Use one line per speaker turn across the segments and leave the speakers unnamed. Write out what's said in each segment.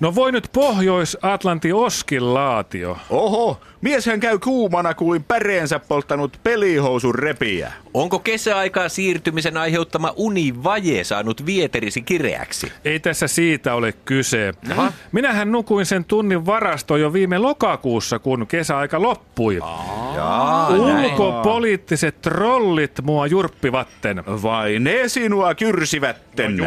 No voi nyt Pohjois-Atlanti Oskillaatio.
Oho, mieshän käy kuumana kuin päreensä polttanut pelihousun repiä.
Onko kesäaikaa siirtymisen aiheuttama univaje saanut vieterisi kireäksi?
Ei tässä siitä ole kyse.
Aha.
Minähän nukuin sen tunnin varasto jo viime lokakuussa, kun kesäaika loppui.
Jaa, näin.
Ulkopoliittiset trollit mua jurppivatten.
Vai ne sinua kyrsivätten? No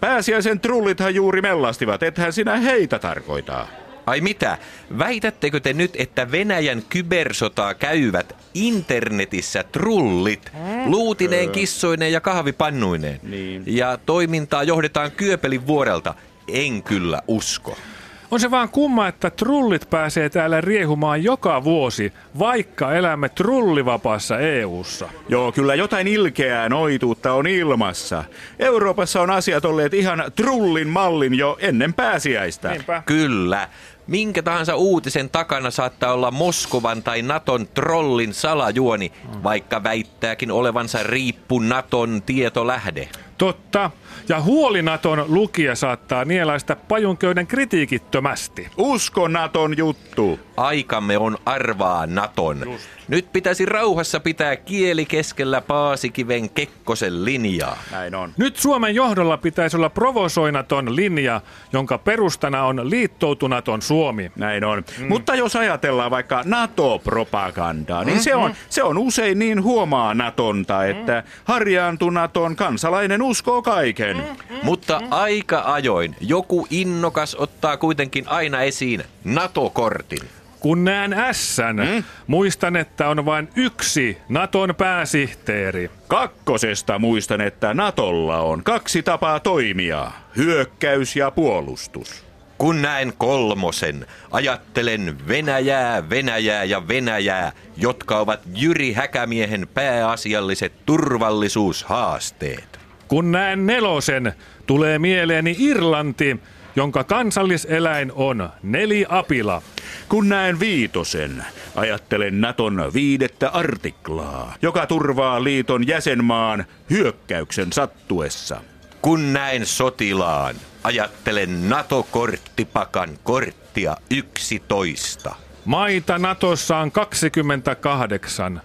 Pääsiäisen trullithan juuri mellastivat, ethän sinä heitä tarkoita.
Ai mitä? Väitättekö te nyt, että Venäjän kybersotaa käyvät internetissä trullit, luutineen kissoineen ja kahvipannuineen?
Niin.
Ja toimintaa johdetaan Kyöpelin vuorelta? En kyllä usko.
On se vaan kumma, että trullit pääsee täällä riehumaan joka vuosi, vaikka elämme trullivapaassa EU:ssa.
Joo, kyllä jotain ilkeää noituutta on ilmassa. Euroopassa on asiat olleet ihan trullin mallin jo ennen pääsiäistä.
Niinpä.
Kyllä. Minkä tahansa uutisen takana saattaa olla Moskovan tai Naton trollin salajuoni, vaikka väittääkin olevansa riippu Naton tietolähde.
Totta. Ja huolinaton lukija saattaa nielaista pajunköyden kritiikittömästi.
Usko Naton juttu.
Aikamme on arvaa Naton. Nyt pitäisi rauhassa pitää kieli keskellä Paasikiven Kekkosen linjaa.
Näin on.
Nyt Suomen johdolla pitäisi olla provosoinaton linja, jonka perustana on liittoutunaton Suomi.
Näin on. Mm. Mutta jos ajatellaan vaikka NATO-propagandaa, niin se, on, se on usein niin huomaanatonta, että harjaantunaton kansalainen uskoo kaiken.
Mutta aika ajoin joku innokas ottaa kuitenkin aina esiin NATO-kortin.
Kun näen ässän, mm? muistan, että on vain yksi Naton pääsihteeri.
Kakkosesta muistan, että Natolla on kaksi tapaa toimia. Hyökkäys ja puolustus.
Kun näen kolmosen, ajattelen Venäjää, Venäjää ja Venäjää, jotka ovat Jyri Häkämiehen pääasialliset turvallisuushaasteet.
Kun näen nelosen, tulee mieleeni Irlanti, jonka kansalliseläin on neliapila.
Kun näen viitosen, ajattelen Naton viidettä artiklaa, joka turvaa liiton jäsenmaan hyökkäyksen sattuessa.
Kun näen sotilaan, ajattelen NATO-korttipakan korttia 11.
Maita Natossa on 28.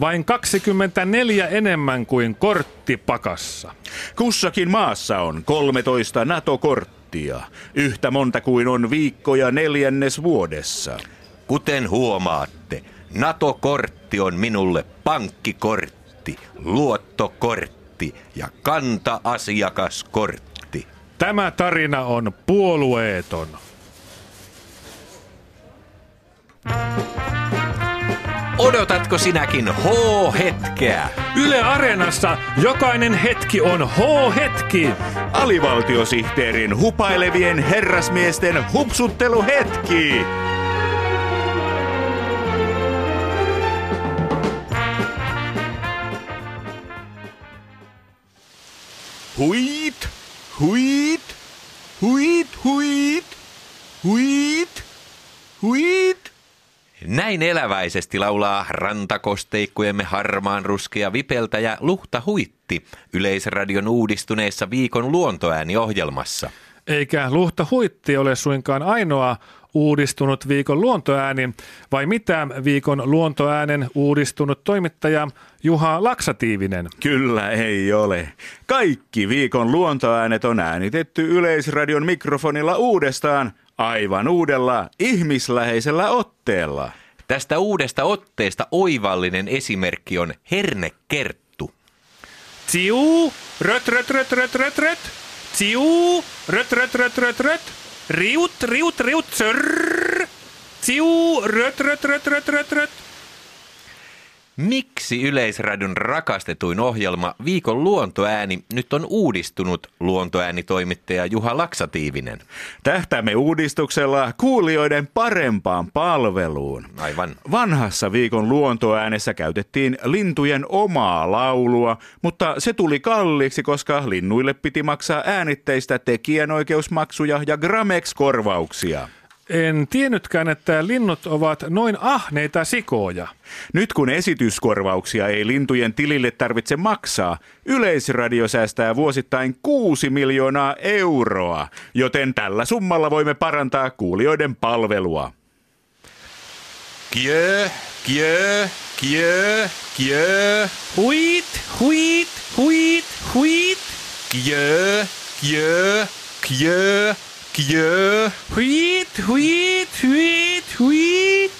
Vain 24 enemmän kuin korttipakassa.
Kussakin maassa on 13 NATO-korttia, yhtä monta kuin on viikkoja neljännes vuodessa.
Kuten huomaatte, NATO-kortti on minulle pankkikortti, luottokortti ja kanta-asiakaskortti.
Tämä tarina on puolueeton.
Odotatko sinäkin H-hetkeä?
Yle Areenassa jokainen hetki on H-hetki.
Alivaltiosihteerin hupailevien herrasmiesten hupsutteluhetki. Huit, huit, huit, huit, huit, huit.
Näin eläväisesti laulaa rantakosteikkujemme harmaan ruskea vipeltäjä Luhta Huitti Yleisradion uudistuneessa viikon luontoääniohjelmassa.
Eikä Luhta Huitti ole suinkaan ainoa uudistunut viikon luontoääni, vai mitä viikon luontoäänen uudistunut toimittaja Juha Laksatiivinen?
Kyllä ei ole. Kaikki viikon luontoäänet on äänitetty Yleisradion mikrofonilla uudestaan, aivan uudella ihmisläheisellä otteella.
Tästä uudesta otteesta oivallinen esimerkki on hernekerttu.
Tsiu, röt, röt, röt, röt, röt, röt. Tsiu, röt, röt, röt, röt, röt. Riut, riut, riut, sörr. Tsiu, röt, röt, röt, röt, röt, röt.
Miksi Yleisradion rakastetuin ohjelma Viikon luontoääni nyt on uudistunut luontoäänitoimittaja Juha Laksatiivinen?
Tähtäämme uudistuksella kuulijoiden parempaan palveluun.
Aivan.
Vanhassa viikon luontoäänessä käytettiin lintujen omaa laulua, mutta se tuli kalliiksi, koska linnuille piti maksaa äänitteistä tekijänoikeusmaksuja ja Gramex-korvauksia.
En tiennytkään, että linnut ovat noin ahneita sikoja.
Nyt kun esityskorvauksia ei lintujen tilille tarvitse maksaa, Yleisradio säästää vuosittain 6 miljoonaa euroa, joten tällä summalla voimme parantaa kuulijoiden palvelua.
Kjö, kjö, kjö, kjö,
Huit, huit, huit, huit.
kjö, kjö, kjö, kjö.
Huit, huit, huit, huit.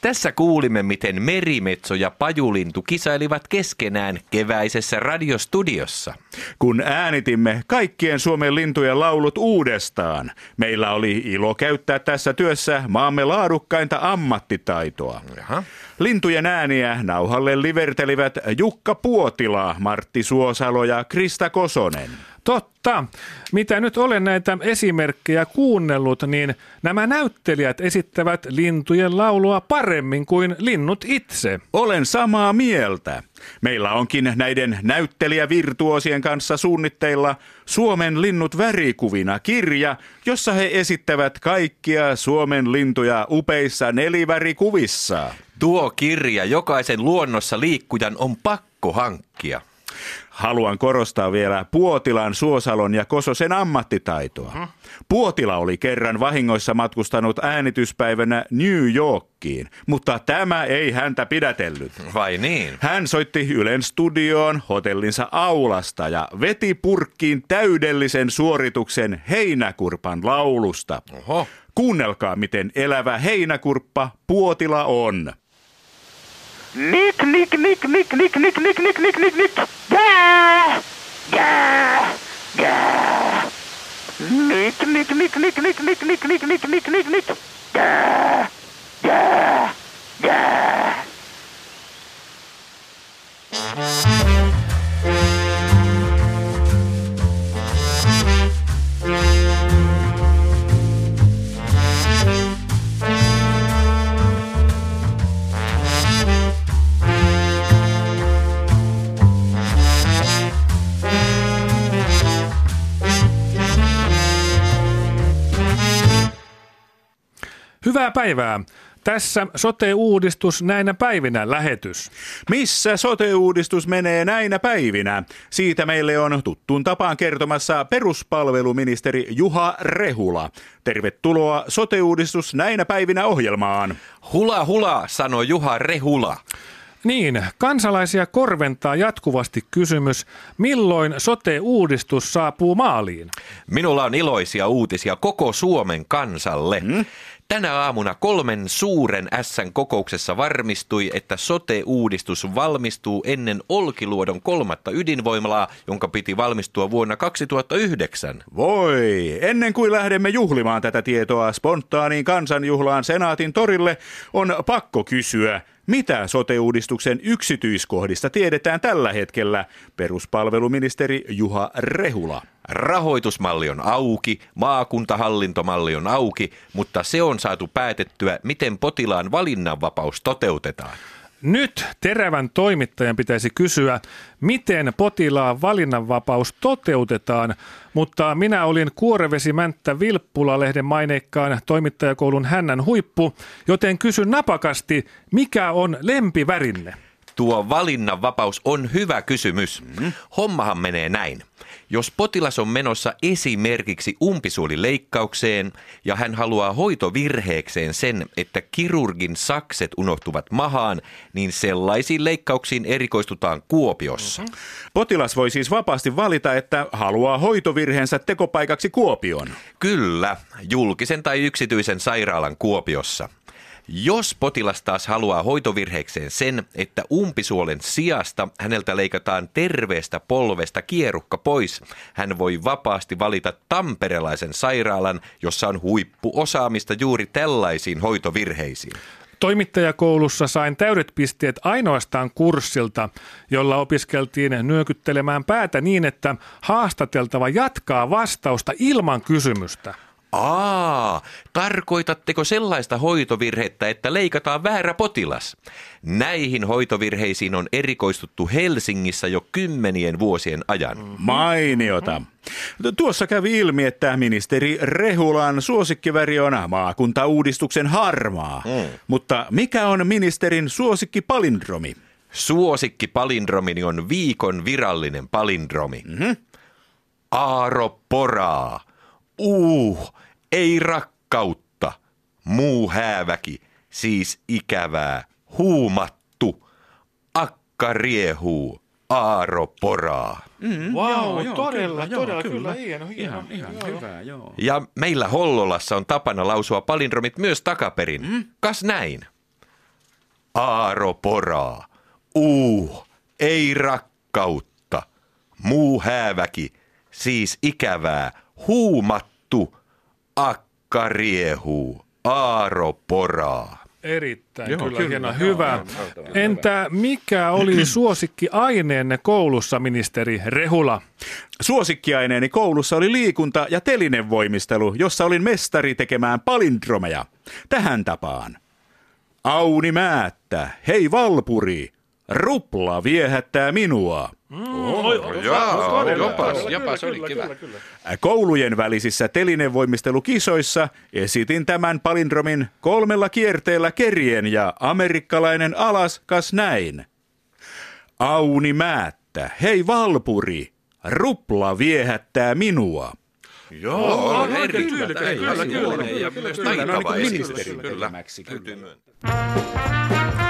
Tässä kuulimme, miten merimetso ja pajulintu kisailivat keskenään keväisessä radiostudiossa.
Kun äänitimme kaikkien Suomen lintujen laulut uudestaan, meillä oli ilo käyttää tässä työssä maamme laadukkainta ammattitaitoa.
Jaha.
Lintujen ääniä nauhalle livertelivät Jukka Puotila, Martti Suosalo ja Krista Kosonen.
Totta. Mitä nyt olen näitä esimerkkejä kuunnellut, niin nämä näyttelijät esittävät lintujen laulua paremmin kuin linnut itse.
Olen samaa mieltä. Meillä onkin näiden näyttelijävirtuosien kanssa suunnitteilla Suomen linnut värikuvina kirja, jossa he esittävät kaikkia Suomen lintuja upeissa nelivärikuvissa.
Tuo kirja jokaisen luonnossa liikkujan on pakko hankkia.
Haluan korostaa vielä Puotilan, Suosalon ja Kososen ammattitaitoa. Puotila oli kerran vahingoissa matkustanut äänityspäivänä New Yorkiin, mutta tämä ei häntä pidätellyt.
Vai niin?
Hän soitti Ylen studioon hotellinsa aulasta ja veti purkkiin täydellisen suorituksen heinäkurpan laulusta.
Oho.
Kuunnelkaa, miten elävä heinäkurppa Puotila on.
Nick, nick, nick, nick, nick, nick, nick, nick, nick, nick, nick. Yeah! Yeah! Yeah! Nick, nick, nick, nick, nick, nick, nick, nick, nick, nick, nick, nick. Yeah! Yeah! Yeah!
Hyvää päivää. Tässä sote-uudistus näinä päivinä lähetys.
Missä sote-uudistus menee näinä päivinä? Siitä meille on tuttuun tapaan kertomassa peruspalveluministeri Juha Rehula. Tervetuloa sote-uudistus näinä päivinä ohjelmaan.
Hula hula, sanoi Juha Rehula.
Niin, kansalaisia korventaa jatkuvasti kysymys, milloin sote-uudistus saapuu maaliin.
Minulla on iloisia uutisia koko Suomen kansalle. Hmm? Tänä aamuna kolmen suuren Sn kokouksessa varmistui, että sote-uudistus valmistuu ennen Olkiluodon kolmatta ydinvoimalaa, jonka piti valmistua vuonna 2009.
Voi, ennen kuin lähdemme juhlimaan tätä tietoa spontaaniin kansanjuhlaan Senaatin torille, on pakko kysyä, mitä sote-uudistuksen yksityiskohdista tiedetään tällä hetkellä? Peruspalveluministeri Juha Rehula.
Rahoitusmalli on auki, maakuntahallintomalli on auki, mutta se on saatu päätettyä, miten potilaan valinnanvapaus toteutetaan.
Nyt terävän toimittajan pitäisi kysyä, miten potilaan valinnanvapaus toteutetaan, mutta minä olin Kuorevesi Mänttä Vilppula-lehden maineikkaan toimittajakoulun hännän huippu, joten kysyn napakasti, mikä on lempivärinne?
Tuo valinnanvapaus on hyvä kysymys. Mm. Hommahan menee näin. Jos potilas on menossa esimerkiksi umpisuolileikkaukseen ja hän haluaa hoitovirheekseen sen, että kirurgin sakset unohtuvat mahaan, niin sellaisiin leikkauksiin erikoistutaan Kuopiossa. Mm-hmm.
Potilas voi siis vapaasti valita, että haluaa hoitovirheensä tekopaikaksi Kuopioon.
Kyllä, julkisen tai yksityisen sairaalan Kuopiossa. Jos potilas taas haluaa hoitovirheekseen sen, että umpisuolen sijasta häneltä leikataan terveestä polvesta kierukka pois, hän voi vapaasti valita tamperelaisen sairaalan, jossa on huippuosaamista juuri tällaisiin hoitovirheisiin.
Toimittajakoulussa sain täydet pisteet ainoastaan kurssilta, jolla opiskeltiin nyökyttelemään päätä niin, että haastateltava jatkaa vastausta ilman kysymystä.
Aa, tarkoitatteko sellaista hoitovirhettä, että leikataan väärä potilas? Näihin hoitovirheisiin on erikoistuttu Helsingissä jo kymmenien vuosien ajan.
Mainiota. Tuossa kävi ilmi, että ministeri Rehulan suosikkiväri on maakuntauudistuksen harmaa. Mm. Mutta mikä on ministerin suosikkipalindromi?
Suosikki palindromini on viikon virallinen palindromi. Mm-hmm. Aaro poraa. Uh, ei rakkautta. Muu hääväki, siis ikävää. Huumattu. Akka riehuu. Aaro poraa.
Mm, wow, joo, joo, todella, kyllä, todella, joo, kyllä, hieno, hieno.
Ihan, ihan joo, hyvä, joo.
Ja meillä Hollolassa on tapana lausua palindromit myös takaperin. Mm? Kas näin? Aaro poraa. Uh, ei rakkautta. Muu hääväki, siis ikävää. Huumattu. Akka riehuu. Aaro poraa.
Erittäin,
Joo,
kyllä,
kyllä,
hieno,
joo,
hyvä.
joo,
Entä mikä oli suosikki aineenne koulussa, ministeri Rehula?
Suosikkiaineeni koulussa oli liikunta- ja telinevoimistelu, jossa olin mestari tekemään palindromeja. Tähän tapaan. Auni määttä, hei Valpuri, rupla viehättää minua.
Joo, jopas, jopas oli kiva.
Koulujen välisissä telinevoimistelukisoissa esitin tämän palindromin kolmella kierteellä kerien ja amerikkalainen alas kas näin. Auni määttä, hei Valpuri, rupla viehättää minua.
Joo,
on oikein
erittäin
tyylikäs,
hyvä,
kyllä, kyllä,
kyllä, ja
kyllä,
myös
kyllä, no niin
taitava
kuin
esitys,
ministerin
kyllä.
tekemäksi,
Täytyy
kyllä.
myöntää.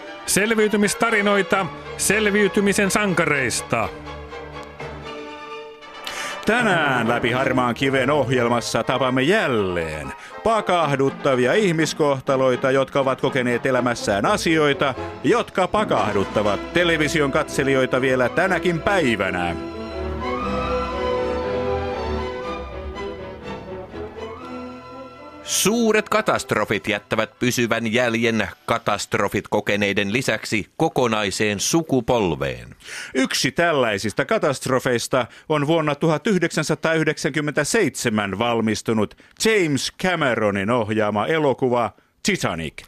Selviytymistarinoita selviytymisen sankareista.
Tänään läpi harmaan kiven ohjelmassa tapamme jälleen pakahduttavia ihmiskohtaloita, jotka ovat kokeneet elämässään asioita, jotka pakahduttavat television katselijoita vielä tänäkin päivänä.
Suuret katastrofit jättävät pysyvän jäljen katastrofit kokeneiden lisäksi kokonaiseen sukupolveen.
Yksi tällaisista katastrofeista on vuonna 1997 valmistunut James Cameronin ohjaama elokuva Titanic.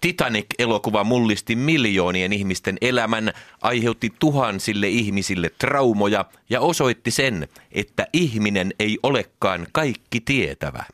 Titanic-elokuva mullisti miljoonien ihmisten elämän, aiheutti tuhansille ihmisille traumoja ja osoitti sen, että ihminen ei olekaan kaikki tietävä.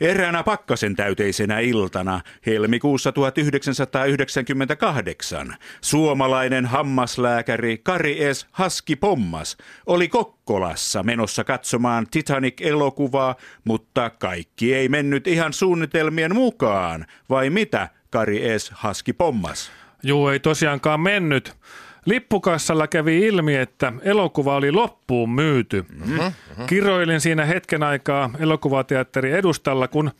Eräänä pakkasen täyteisenä iltana helmikuussa 1998 suomalainen hammaslääkäri Kari S. Haski Pommas oli Kokkolassa menossa katsomaan Titanic-elokuvaa, mutta kaikki ei mennyt ihan suunnitelmien mukaan. Vai mitä, Kari S. Haski Pommas?
Juu, ei tosiaankaan mennyt. Lippukassalla kävi ilmi, että elokuva oli loppuun myyty. Mm-hmm. Kiroilin siinä hetken aikaa elokuvateatterin edustalla, kun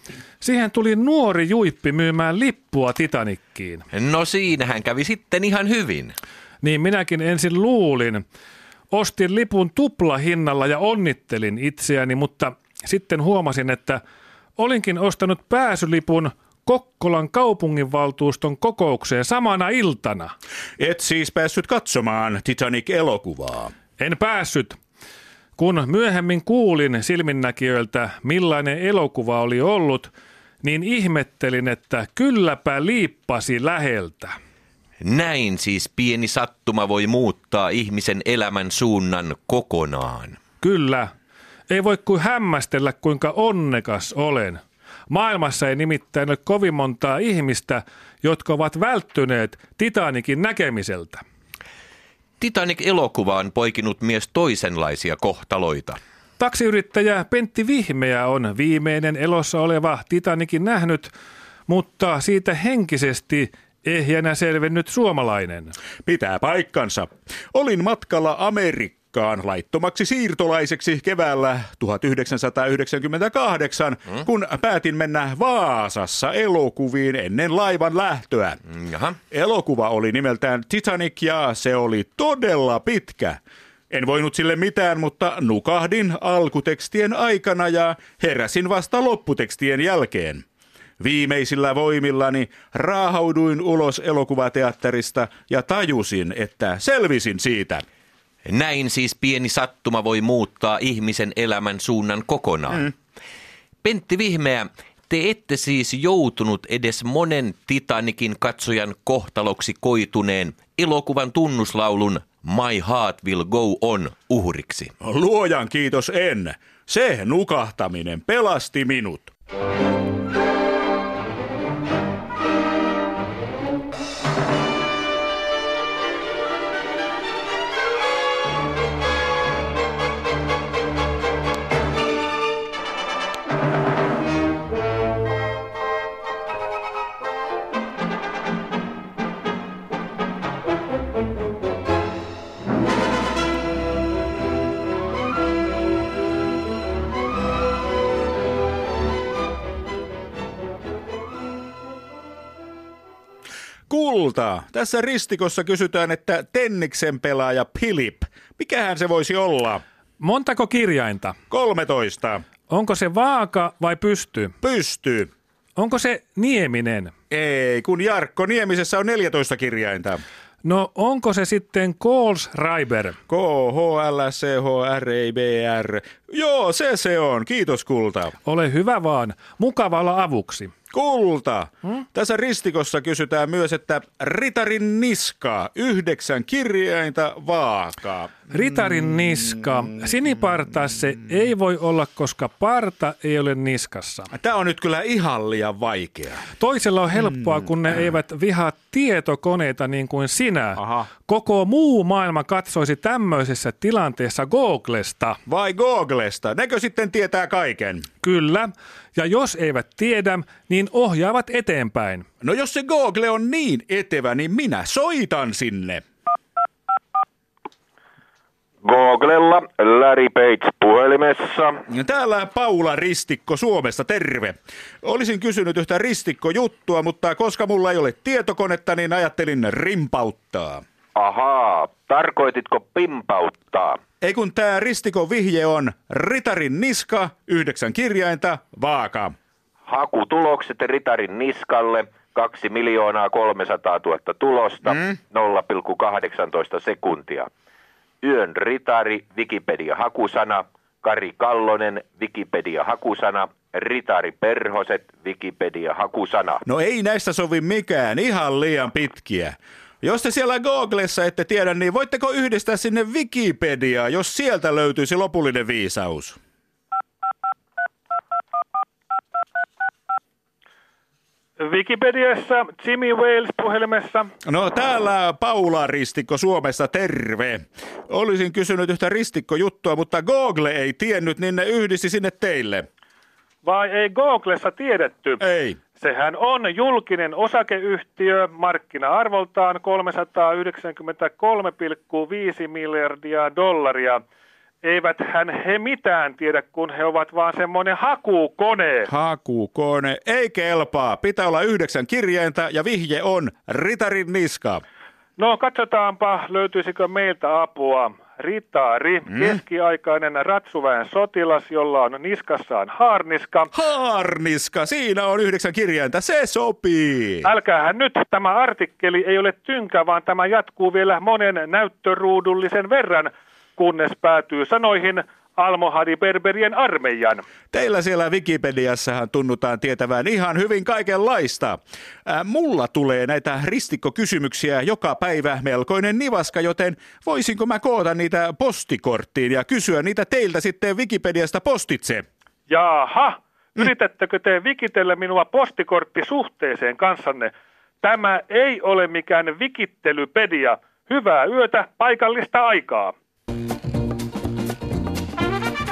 siihen tuli nuori juippi myymään lippua Titanikkiin.
No siinähän kävi sitten ihan hyvin.
Niin minäkin ensin luulin. Ostin lipun tuplahinnalla ja onnittelin itseäni, mutta sitten huomasin, että olinkin ostanut pääsylipun Kokkolan kaupunginvaltuuston kokoukseen samana iltana.
Et siis päässyt katsomaan Titanic-elokuvaa.
En päässyt. Kun myöhemmin kuulin silminnäkijöiltä, millainen elokuva oli ollut, niin ihmettelin, että kylläpä liippasi läheltä.
Näin siis pieni sattuma voi muuttaa ihmisen elämän suunnan kokonaan.
Kyllä, ei voi kuin hämmästellä, kuinka onnekas olen. Maailmassa ei nimittäin ole kovin montaa ihmistä, jotka ovat välttyneet Titanikin näkemiseltä.
Titanic-elokuva on poikinut myös toisenlaisia kohtaloita.
Taksiyrittäjä Pentti Vihmeä on viimeinen elossa oleva Titanikin nähnyt, mutta siitä henkisesti Ehjänä selvennyt suomalainen.
Pitää paikkansa. Olin matkalla Amerikkaan laittomaksi siirtolaiseksi keväällä 1998, hmm? kun päätin mennä Vaasassa elokuviin ennen laivan lähtöä.
Jaha.
Elokuva oli nimeltään Titanic ja se oli todella pitkä. En voinut sille mitään, mutta nukahdin alkutekstien aikana ja heräsin vasta lopputekstien jälkeen. Viimeisillä voimillani raahauduin ulos elokuvateatterista ja tajusin, että selvisin siitä.
Näin siis pieni sattuma voi muuttaa ihmisen elämän suunnan kokonaan. Mm. Pentti Vihmeä, te ette siis joutunut edes monen Titanikin katsojan kohtaloksi koituneen elokuvan tunnuslaulun My Heart Will Go On uhriksi.
Luojan kiitos en. Se nukahtaminen pelasti minut. Kulta. Tässä ristikossa kysytään, että Tenniksen pelaaja Philip, mikähän se voisi olla?
Montako kirjainta?
13.
Onko se vaaka vai pysty?
Pystyy.
Onko se nieminen?
Ei, kun Jarkko Niemisessä on 14 kirjainta.
No onko se sitten Kohlschreiber?
K, H, L, C, H, R, E, B, R. Joo, se se on. Kiitos Kulta.
Ole hyvä vaan. Mukava olla avuksi.
Kulta. Hmm? Tässä ristikossa kysytään myös, että ritarin niska, yhdeksän kirjainta vaakaa.
Ritarin niska. Siniparta se ei voi olla, koska parta ei ole niskassa.
Tämä on nyt kyllä ihan liian vaikea.
Toisella on helppoa, kun ne eivät vihaa tietokoneita niin kuin sinä.
Aha.
Koko muu maailma katsoisi tämmöisessä tilanteessa Googlesta.
Vai Googlesta? Nekö sitten tietää kaiken?
Kyllä. Ja jos eivät tiedä, niin ohjaavat eteenpäin.
No jos se Google on niin etevä, niin minä soitan sinne.
Googlella Larry Page puhelimessa.
Täällä Paula Ristikko Suomesta, terve. Olisin kysynyt yhtä ristikkojuttua, mutta koska mulla ei ole tietokonetta, niin ajattelin rimpauttaa.
Ahaa, tarkoititko pimpauttaa?
Ei kun tää ristikon vihje on ritarin niska, yhdeksän kirjainta, vaaka.
Hakutulokset Ritarin niskalle 2 miljoonaa 300 000 tulosta,
Mm.
0,18 sekuntia. Yön Ritari, Wikipedia-hakusana, Kari Kallonen, Wikipedia-hakusana, Ritari Perhoset, Wikipedia-hakusana.
No ei näistä sovi mikään, ihan liian pitkiä. Jos te siellä Googlessa ette tiedä, niin voitteko yhdistää sinne Wikipediaa, jos sieltä löytyisi lopullinen viisaus?
Wikipediassa Jimmy Wales puhelimessa.
No täällä Paula Ristikko Suomesta, terve. Olisin kysynyt yhtä ristikkojuttua, mutta Google ei tiennyt, niin ne yhdisti sinne teille.
Vai ei Googlessa tiedetty?
Ei.
Sehän on julkinen osakeyhtiö markkina-arvoltaan 393,5 miljardia dollaria. Eivät hän he mitään tiedä, kun he ovat vaan semmoinen hakukone.
Hakukone ei kelpaa. Pitää olla yhdeksän kirjainta ja vihje on Ritarin niska.
No katsotaanpa, löytyisikö meiltä apua. Ritari, mm. keskiaikainen ratsuväen sotilas, jolla on niskassaan haarniska.
Haarniska, siinä on yhdeksän kirjainta, se sopii.
Älkäähän nyt, tämä artikkeli ei ole tynkä, vaan tämä jatkuu vielä monen näyttöruudullisen verran, kunnes päätyy sanoihin Almohadi Berberien armeijan.
Teillä siellä Wikipediassahan tunnutaan tietävään ihan hyvin kaikenlaista. Ää, mulla tulee näitä ristikkokysymyksiä joka päivä melkoinen nivaska, joten voisinko mä koota niitä postikorttiin ja kysyä niitä teiltä sitten Wikipediasta postitse?
Jaha, yritättekö te vikitellä minua postikorttisuhteeseen kanssanne? Tämä ei ole mikään vikittelypedia. Hyvää yötä, paikallista aikaa.